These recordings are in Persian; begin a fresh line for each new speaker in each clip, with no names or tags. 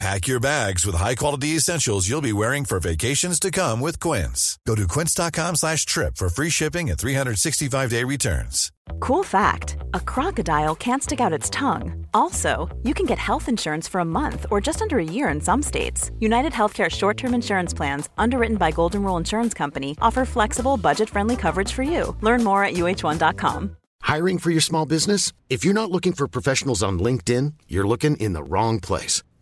Pack your bags with high-quality essentials you'll be wearing for vacations to come with Quince. Go to quince.com slash trip for free shipping and 365-day returns.
Cool fact a crocodile can't stick out its tongue. Also, you can get health insurance for a month or just under a year in some states. United Healthcare short term insurance plans, underwritten by Golden Rule Insurance Company, offer flexible, budget friendly coverage for you. Learn more at uh1.com.
Hiring for your small business? If you're not looking for professionals on LinkedIn, you're looking in the wrong place.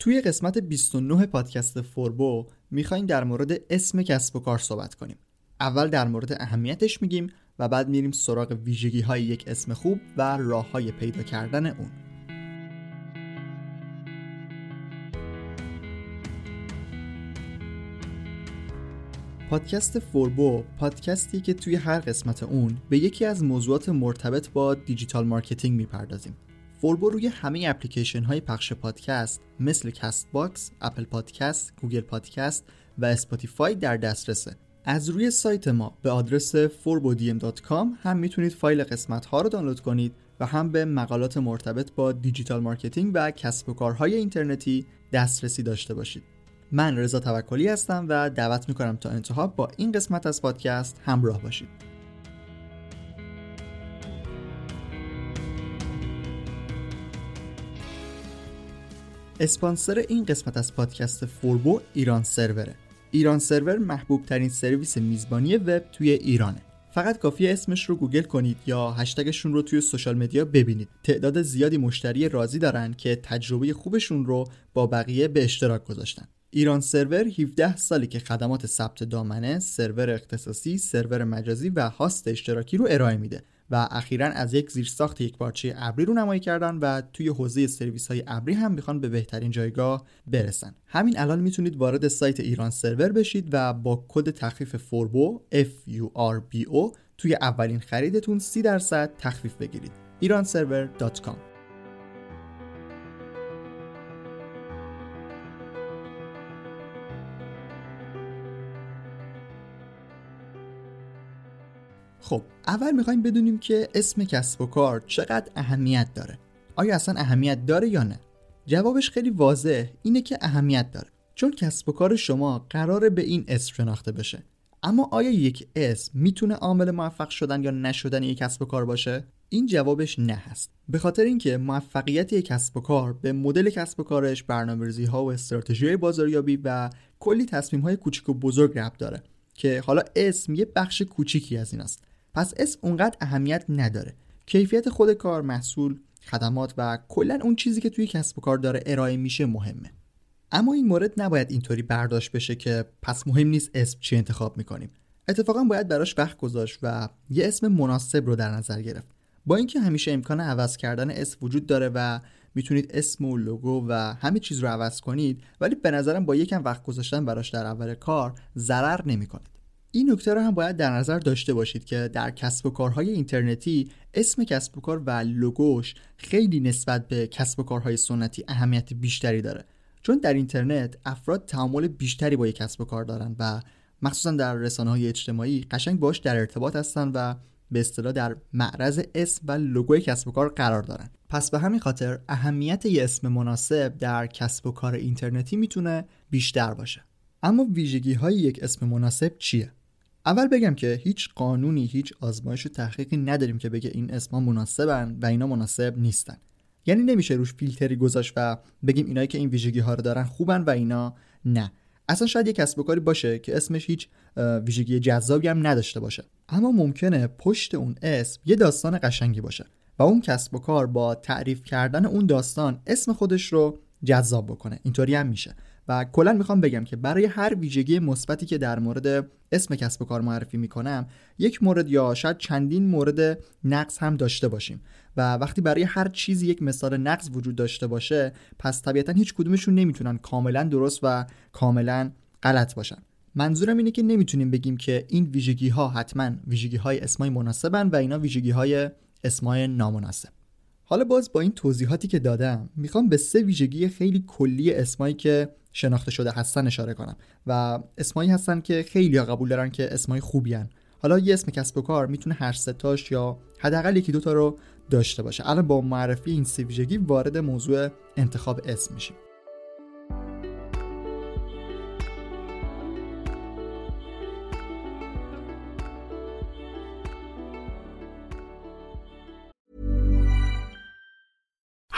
توی قسمت 29 پادکست فوربو می‌خوایم در مورد اسم کسب و کار صحبت کنیم. اول در مورد اهمیتش میگیم و بعد میریم سراغ ویژگی های یک اسم خوب و راه های پیدا کردن اون. پادکست فوربو پادکستی که توی هر قسمت اون به یکی از موضوعات مرتبط با digital marketing می‌پردازیم فوربو روی همه اپلیکیشن های پخش پادکست مثل Castbox، Apple Podcast، Google Podcast و Spotify در دسترسه. از روی سایت ما به آدرس forbodiem.com هم می‌تونید فایل قسمت ها رو دانلود کنید و هم به مقالات مرتبط با digital marketing و کسب و کارهای اینترنتی دسترسی داشته باشید. من رضا توکلی هستم و دعوت می‌کنم تا انتها با این قسمت از پادکست همراه باشید. اسپانسر این قسمت از پادکست فوربو ایران سروره ایران سرور محبوب ترین سرویس میزبانی وب توی ایرانه. فقط کافیه اسمش رو گوگل کنید یا هشتگشون رو توی social media ببینید. تعداد زیادی مشتری راضی دارن که تجربه خوبشون رو با بقیه به اشتراک گذاشتن. ایران سرور 17 سالی که خدمات ثبت دامنه، سرور اختصاصی، سرور مجازی و هاست اشتراکی رو ارائه میده. و اخیرا از یک زیرساخت یک پارچه ابری رو نمایی کردن و توی حوزه سرویس های ابری هم می‌خوان به بهترین جایگاه برسن. همین الان می‌تونید وارد سایت ایران سرور بشید و با کد تخفیف فوربو F U R B O توی اولین خریدتون 30 درصد تخفیف بگیرید. iranserver.com خب اول می‌خوایم بدونیم که اسم کسب و کار چقدر اهمیت داره. آیا اصلا اهمیت داره یا نه؟ جوابش خیلی واضح اینه که اهمیت داره. چون کسب و کار شما قراره به این اسم شناخته بشه. اما آیا یک اسم می‌تونه عامل موفق شدن یا نشدن یک کسب و کار باشه؟ این جوابش نه هست. به خاطر اینکه موفقیت یک کسب و کار به مدل کسب و کارش برنامه‌ریزی ها و استراتژی بازاریابی و کلی تصمیم های کوچیک و بزرگ ربط داره. که حالا اسم یه بخش کوچیکی از این است. پس اسم اونقدر اهمیت نداره. کیفیت خود کار محصول خدمات و کلا اون چیزی که توی کسب و کار داره ارائه میشه مهمه. اما این مورد نباید اینطوری برداشت بشه که پس مهم نیست اسم چی انتخاب می‌کنیم. اتفاقا باید براش وقت گذاشت و یه اسم مناسب رو در نظر گرفت. با اینکه همیشه امکان عوض کردن اسم وجود داره و می‌تونید اسم و لوگو و همه چیز رو عوض کنید ولی به نظرم با یکم وقت گذاشتن براش در اول کار ضرر نمی‌کنه این نکته رو هم باید در نظر داشته باشید که در کسب و کارهای اینترنتی اسم کسب و کار و لوگوش خیلی نسبت به کسب و کارهای سنتی اهمیت بیشتری داره. چون در اینترنت افراد تعامل بیشتری با یک کسب و کار دارن و مخصوصا در رسانه های اجتماعی قشنگ باش در ارتباط هستن و به اصطلاح در معرض اسم و لوگوی کسب و کار قرار دارن. پس به همین خاطر اهمیت یه اسم مناسب در کسب و کار اینترنتی می‌تونه بیشتر باشه. اما ویژگی های یک اسم مناسب چیه؟ اول بگم که هیچ قانونی هیچ آزمایش و تحقیقی نداریم که بگه این اسما مناسبن و اینا مناسب نیستن. یعنی نمیشه روش فیلتری گذاشت و بگیم اینایی که این ویژگی ها رو دارن خوبن و اینا نه. اصلا شاید یه کسب و کاری باشه که اسمش هیچ ویژگی جذابی هم نداشته باشه. اما ممکنه پشت اون اسم یه داستان قشنگی باشه و اون کسب و کار با تعریف کردن اون داستان اسم خودش رو جذاب بکنه. اینطوری هم میشه. و کلا می‌خوام بگم که برای هر ویژگی مثبتی که در مورد اسم کسب و کار معرفی می‌کنم یک مورد یا شاید چندین مورد نقص هم داشته باشیم. و وقتی برای هر چیزی یک مثال نقص وجود داشته باشه پس طبیعتا هیچ کدومشون نمی‌تونن کاملا درست و کاملا غلط باشن. منظورم اینه که نمی‌تونیم بگیم که این ویژگی ها حتما ویژگی های اسمای مناسبن و اینا ویژگی های اسمای نامناسب. حالا باز با این توضیحاتی که دادم می‌خوام به سه ویژگی خیلی کلی اسمایی که شناخته شده هستن اشاره کنم. و اسمایی هستن که خیلی ها قبول دارن که اسمای خوبی هن. حالا یه اسم کسب و کار می‌تونه هر ستاش یا حداقل یکی دوتا رو داشته باشه. الان با معرفی این سه ویژگی وارد موضوع انتخاب اسم میشیم.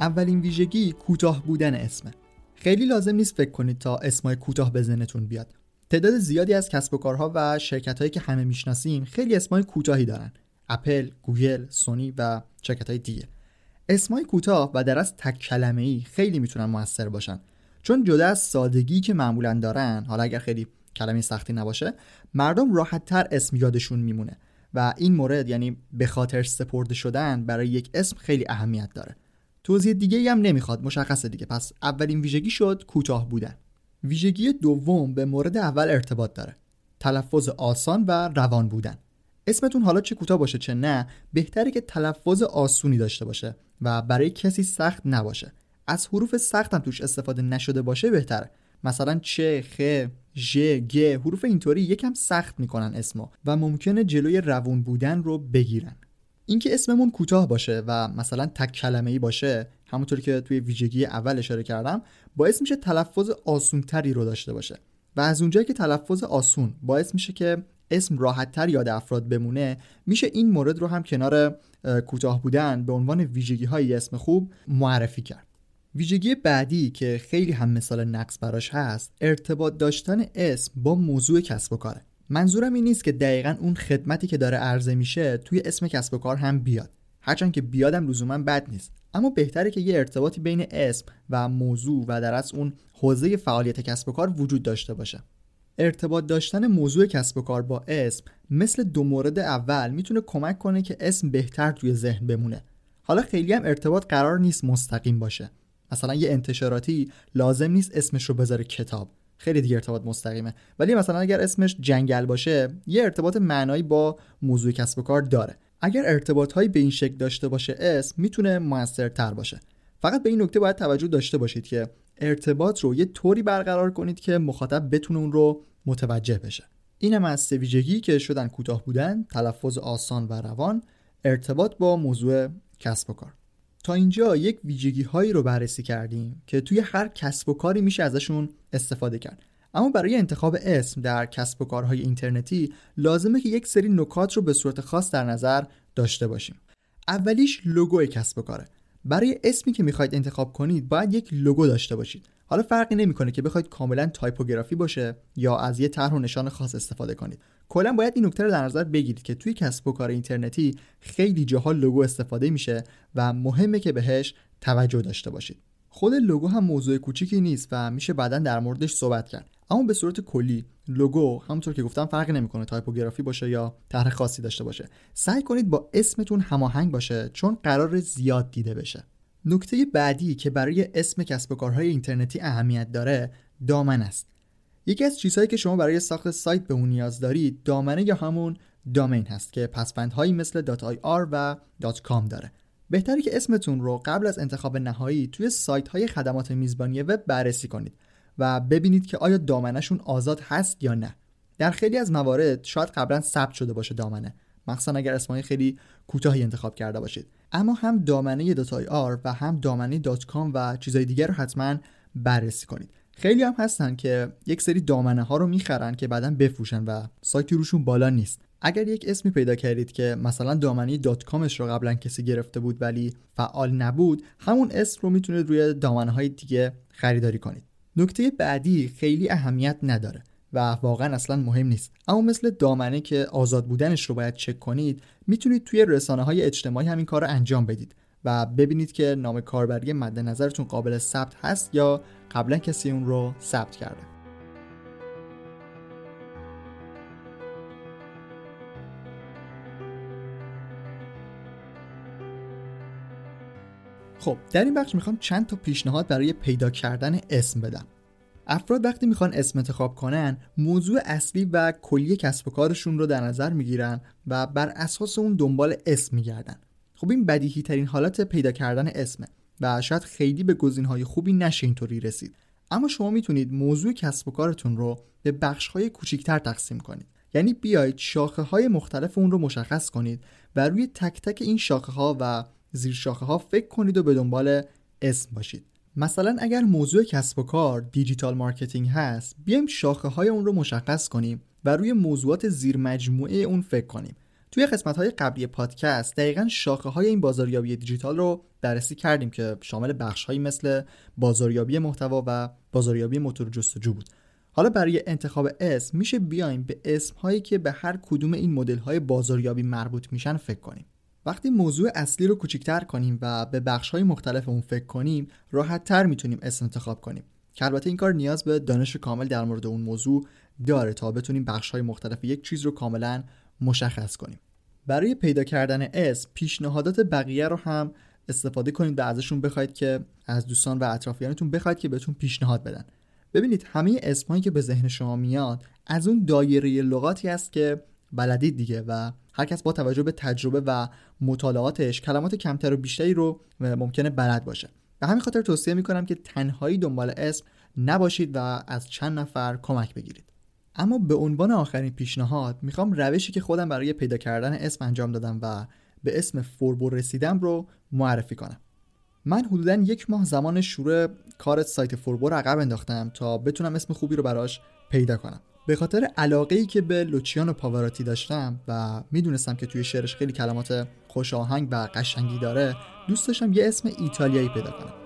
اولین ویژگی کوتاه بودن اسمه. خیلی لازم نیست فکر کنید تا اسمای کوتاه به ذهنتون بیاد. تعداد زیادی از کسب و کارها و شرکت هایی که همه می‌شناسیم خیلی اسمای کوتاهی دارن. اپل، گوگل، سونی و شرکت های دیگه. اسمای کوتاه و در از تک کلمه ای خیلی می‌تونن موثر باشن. چون جدا از سادگی که معمولا دارن حالا اگر خیلی کلمه سختی نباشه مردم راحت تر اسم یادشون میمونه و این مورد یعنی به خاطر سپرده شدن برای یک اسم خیلی اهمیت داره. توضیح دیگه هم نمی‌خواد. مشخصه دیگه. پس اولین ویژگی شد کوتاه بودن. ویژگی دوم به مورد اول ارتباط داره. تلفظ آسان و روان بودن. اسمتون حالا چه کوتاه باشه چه نه بهتره که تلفظ آسونی داشته باشه و برای کسی سخت نباشه. از حروف سخت هم توش استفاده نشده باشه بهتره مثلا چه خ ژ گ حروف اینطوری یکم سخت می‌کنن اسمو و ممکنه جلوی روون بودن رو بگیرن. اینکه اسممون کوتاه باشه و مثلا تک کلمه ای باشه همونطور که توی ویژگی اول اشاره کردم باعث میشه تلفظ آسونتری رو داشته باشه. و از اونجایی که تلفظ آسون باعث میشه که اسم راحتتر یاد افراد بمونه میشه این مورد رو هم کنار کوتاه بودن به عنوان ویژگی های اسم خوب معرفی کرد. ویژگی بعدی که خیلی هم مثال نقص براش هست ارتباط داشتن اسم با موضوع کسب و کاره. منظورم این نیست که دقیقا اون خدمتی که داره عرضه میشه توی اسم کسب و کار هم بیاد. هرچند که بیادم لزوما بد نیست. اما بهتره که یه ارتباطی بین اسم و موضوع و در از اون حوزه فعالیت کسب و کار وجود داشته باشه. ارتباط داشتن موضوع کسب و کار با اسم مثل دو مورد اول می‌تونه کمک کنه که اسم بهتر توی ذهن بمونه. حالا خیلی هم ارتباط قرار نیست مستقیم باشه. مثلا یه انتشاراتی لازم نیست اسمش رو بذاره کتاب. خیلی دیگه ارتباط مستقیمه. ولی مثلا اگر اسمش جنگل باشه یه ارتباط معنایی با موضوع کسب و کار داره. اگر ارتباط هایی به این شکل داشته باشه اسم می‌تونه موثرتر باشه. فقط به این نکته باید توجه داشته باشید که ارتباط رو یه طوری برقرار کنید که مخاطب بتونه اون رو متوجه بشه. اینم از سه ویژگی که شدن کوتاه بودن تلفظ آسان و روان ارتباط با موضوع کسب و کار. تا اینجا یک ویژگی هایی رو بررسی کردیم که توی هر کسب و کاری میشه ازشون استفاده کرد. اما برای انتخاب اسم در کسب و کارهای اینترنتی لازمه که یک سری نکات رو به صورت خاص در نظر داشته باشیم. اولیش لوگو کسب و کاره. برای اسمی که می‌خواید انتخاب کنید باید یک لوگو داشته باشید. حالا فرقی نمی‌کنه که بخواید کاملا تایپوگرافی باشه یا از یه طرح و نشان خاص استفاده کنید. کلا باید این نکته رو در نظر بگیرید که توی کسب و کار اینترنتی خیلی جاها لوگو استفاده میشه و مهمه که بهش توجه داشته باشید. خود لوگو هم موضوع کوچیکی نیست و میشه بعدا در موردش صحبت کرد. اما به صورت کلی لوگو همونطور که گفتم فرقی نمی‌کنه تایپوگرافی باشه یا طرح خاصی داشته باشه. سعی کنید با اسمتون هماهنگ باشه چون قرار زیاد دیده بشه. نکته بعدی که برای اسم کسب و کارهای اینترنتی اهمیت داره دامن است. یکی از چیزهایی که شما برای ساخت سایت به اون نیاز دارید دامنه یا همون دامین هست که پسفندهایی مثل .ir و .com داره. بهتری که اسمتون رو قبل از انتخاب نهایی توی سایت های خدمات میزبانی وب بررسی کنید و ببینید که آیا دامنهشون آزاد هست یا نه. در خیلی از موارد شاید قبلا ثبت شده باشه دامنه. مخصوصا اگر اسمهای خیلی کوتاهی انتخاب کرده باشید. اما هم دامنه dot ir و هم دامنه dot com و چیزهای دیگر رو حتما بررسی کنید. خیلی هم هستن که یک سری دامنه ها رو می‌خرن که بعدا بفروشن و سایتی روشون بالا نیست. اگر یک اسمی پیدا کردید که مثلا دامنه dot com ش رو قبلا کسی گرفته بود ولی فعال نبود همون اسم رو می‌تونید روی دامنه های دیگه خریداری کنید. نکته بعدی خیلی اهمیت نداره. و واقعا اصلا مهم نیست. اما مثل دامنه که آزاد بودنش رو باید چک کنید می‌تونید توی رسانه های اجتماعی همین کار رو انجام بدید و ببینید که نام کاربری مد نظرتون قابل ثبت هست یا قبلا کسی اون رو ثبت کرده. خب در این بخش می‌خوام چند تا پیشنهاد برای پیدا کردن اسم بدم. افراد وقتی می‌خوان اسم انتخاب کنن موضوع اصلی و کلی کسب و کارشون رو در نظر می‌گیرن و بر اساس اون دنبال اسم میگردن. خب این بدیهی ترین حالت پیدا کردن اسمه و شاید خیلی به گزینه‌های خوبی نشه اینطوری رسید. اما شما می‌تونید موضوع کسب و کارتون رو به بخش‌های کوچیکتر تقسیم کنید. یعنی بیایید شاخه های مختلف اون رو مشخص کنید و روی تک تک این شاخه ها و زیر شاخه ها فکر کنید و به دنبال اسم باشید. مثلا اگر موضوع کسب و کار digital marketing هست بیایم شاخه های اون رو مشخص کنیم و روی موضوعات زیر مجموعه اون فکر کنیم. توی قسمت های قبلی پادکست دقیقا شاخه های این بازاریابی دیجیتال رو بررسی کردیم که شامل بخش هایی مثل بازاریابی محتوا و بازاریابی موتور جستجو بود. حالا برای انتخاب اسم میشه بیایم به اسم هایی که به هر کدوم این مدل های بازاریابی مربوط میشن فکر کنیم. وقتی موضوع اصلی رو کوچیکتر کنیم و به بخش های مختلف اون فکر کنیم راحت تر می‌تونیم اسم انتخاب کنیم. که البته این کار نیاز به دانش کامل در مورد اون موضوع داره تا بتونیم بخش های مختلف یک چیز رو کاملا مشخص کنیم. برای پیدا کردن اسم پیشنهادات بقیه رو هم استفاده کنید و ازشون بخواید که از دوستان و اطرافیانتون بخواید که بهتون پیشنهاد بدن. ببینید همه اسمهایی که به ذهن شما میاد از اون دایره لغاتی است که بلدید دیگه و هر کس با توجه به تجربه و مطالعاتش کلمات کمتر و بیشتری رو ممکنه بلد باشه. به همین خاطر توصیه می‌کنم که تنهایی دنبال اسم نباشید و از چند نفر کمک بگیرید. اما به عنوان آخرین پیشنهاد می‌خوام روشی که خودم برای پیدا کردن اسم انجام دادم و به اسم فوربو رسیدم رو معرفی کنم. من حدودا یک ماه زمان شروع کار سایت فوربو رو عقب انداختم تا بتونم اسم خوبی رو براش پیدا کنم. به خاطر علاقه ای که به لوچیانو پاوراتی داشتم و می‌دونستم که توی شعرش خیلی کلمات خوش آهنگ و قشنگی داره دوست داشتم یه اسم ایتالیایی پیدا کنم.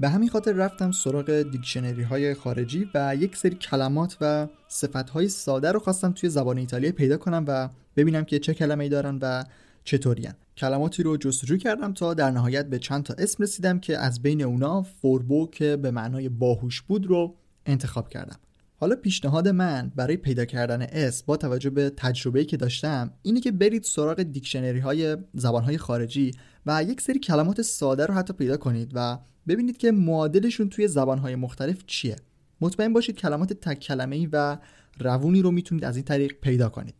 به همین خاطر رفتم سراغ دیکشنری های خارجی و یک سری کلمات و صفت های ساده رو خواستم توی زبان ایتالیایی پیدا کنم و ببینم که چه کلمه ای دارن و چطورین. کلماتی رو جستجو کردم تا در نهایت به چند تا اسم رسیدم که از بین اونا فوربو که به معنای باهوش بود رو انتخاب کردم. حالا پیشنهاد من برای پیدا کردن اسم با توجه به تجربه‌ای که داشتم اینه که برید سراغ دیکشنری های زبان های خارجی و یک سری کلمات ساده رو حتی پیدا کنید و ببینید که معادلشون توی زبان های مختلف چیه. مطمئن باشید کلمات تک کلمه ای و روونی رو می‌تونید از این طریق پیدا کنید.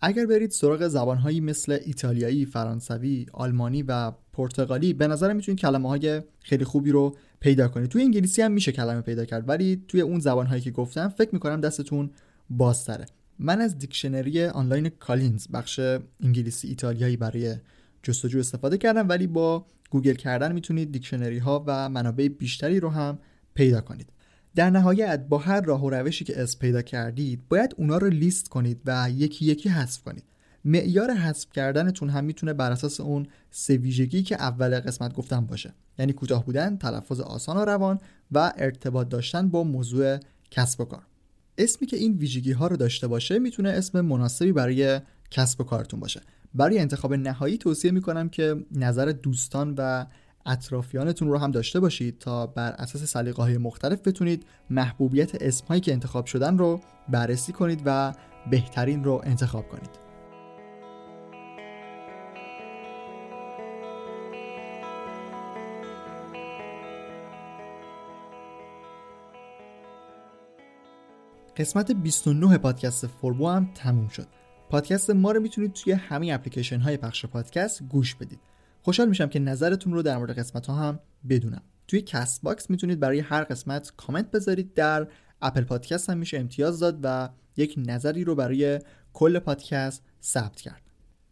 اگر برید سراغ زبانهایی مثل ایتالیایی، فرانسوی، آلمانی و پرتغالی به نظرم می‌تونید کلمه های خیلی خوبی رو پیدا کنید. توی انگلیسی هم میشه کلمه پیدا کرد ولی توی اون زبانهایی که گفتم فکر می‌کنم دستتون بازتره. من از دیکشنری آنلاین کالینز بخش انگلیسی ایتالیایی برای جستجو استفاده کردم ولی با گوگل کردن می‌تونید دیکشنری ها و منابع بیشتری رو هم پیدا کنید. در نهایت با هر راه و روشی که اسم پیدا کردید باید اونا رو لیست کنید و یکی یکی حذف کنید. معیار حذف کردنتون هم می‌تونه بر اساس اون سه ویژگی که اول قسمت گفتم باشه. یعنی کوتاه بودن تلفظ آسان و روان و ارتباط داشتن با موضوع کسب و کار. اسمی که این ویژگی ها رو داشته باشه می‌تونه اسم مناسبی برای کسب و کارتون باشه. برای انتخاب نهایی توصیه می‌کنم که نظر دوستان و اطرافیانتون رو هم داشته باشید تا بر اساس سلیقه های مختلف بتونید محبوبیت اسمهایی که انتخاب شدن رو بررسی کنید و بهترین رو انتخاب کنید. قسمت 29 پادکست فوربو هم تموم شد. پادکست ما رو می‌تونید توی همین اپلیکیشن های پخش پادکست گوش بدید. خوشحال میشم که نظرتون رو در مورد قسمت ها هم بدونم. توی Castbox می‌تونید برای هر قسمت کامنت بذارید در Apple Podcast هم میشه امتیاز داد و یک نظری رو برای کل پادکست ثبت کرد.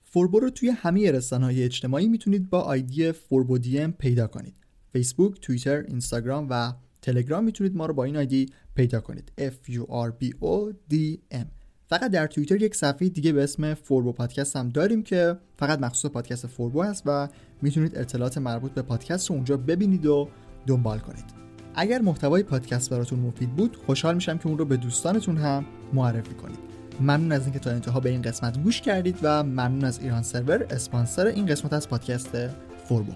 فوربو رو توی همه رسانه های اجتماعی می‌تونید با آیدی فوربو دی پیدا کنید. فیسبوک، توییتر، اینستاگرام و تلگرام می‌تونید ما رو با این آیدی پیدا کنید. F U R B O D M. فقط در توییتر یک صفحه دیگه به اسم فوربو پادکست هم داریم که فقط مخصوص پادکست فوربو هست و می‌تونید اطلاعات مربوط به پادکست رو اونجا ببینید و دنبال کنید. اگر محتوای پادکست براتون مفید بود خوشحال میشم که اون رو به دوستانتون هم معرفی کنید. ممنون از اینکه تا انتها به این قسمت گوش کردید و ممنون از ایران سرور اسپانسر این قسمت از پادکست فوربو.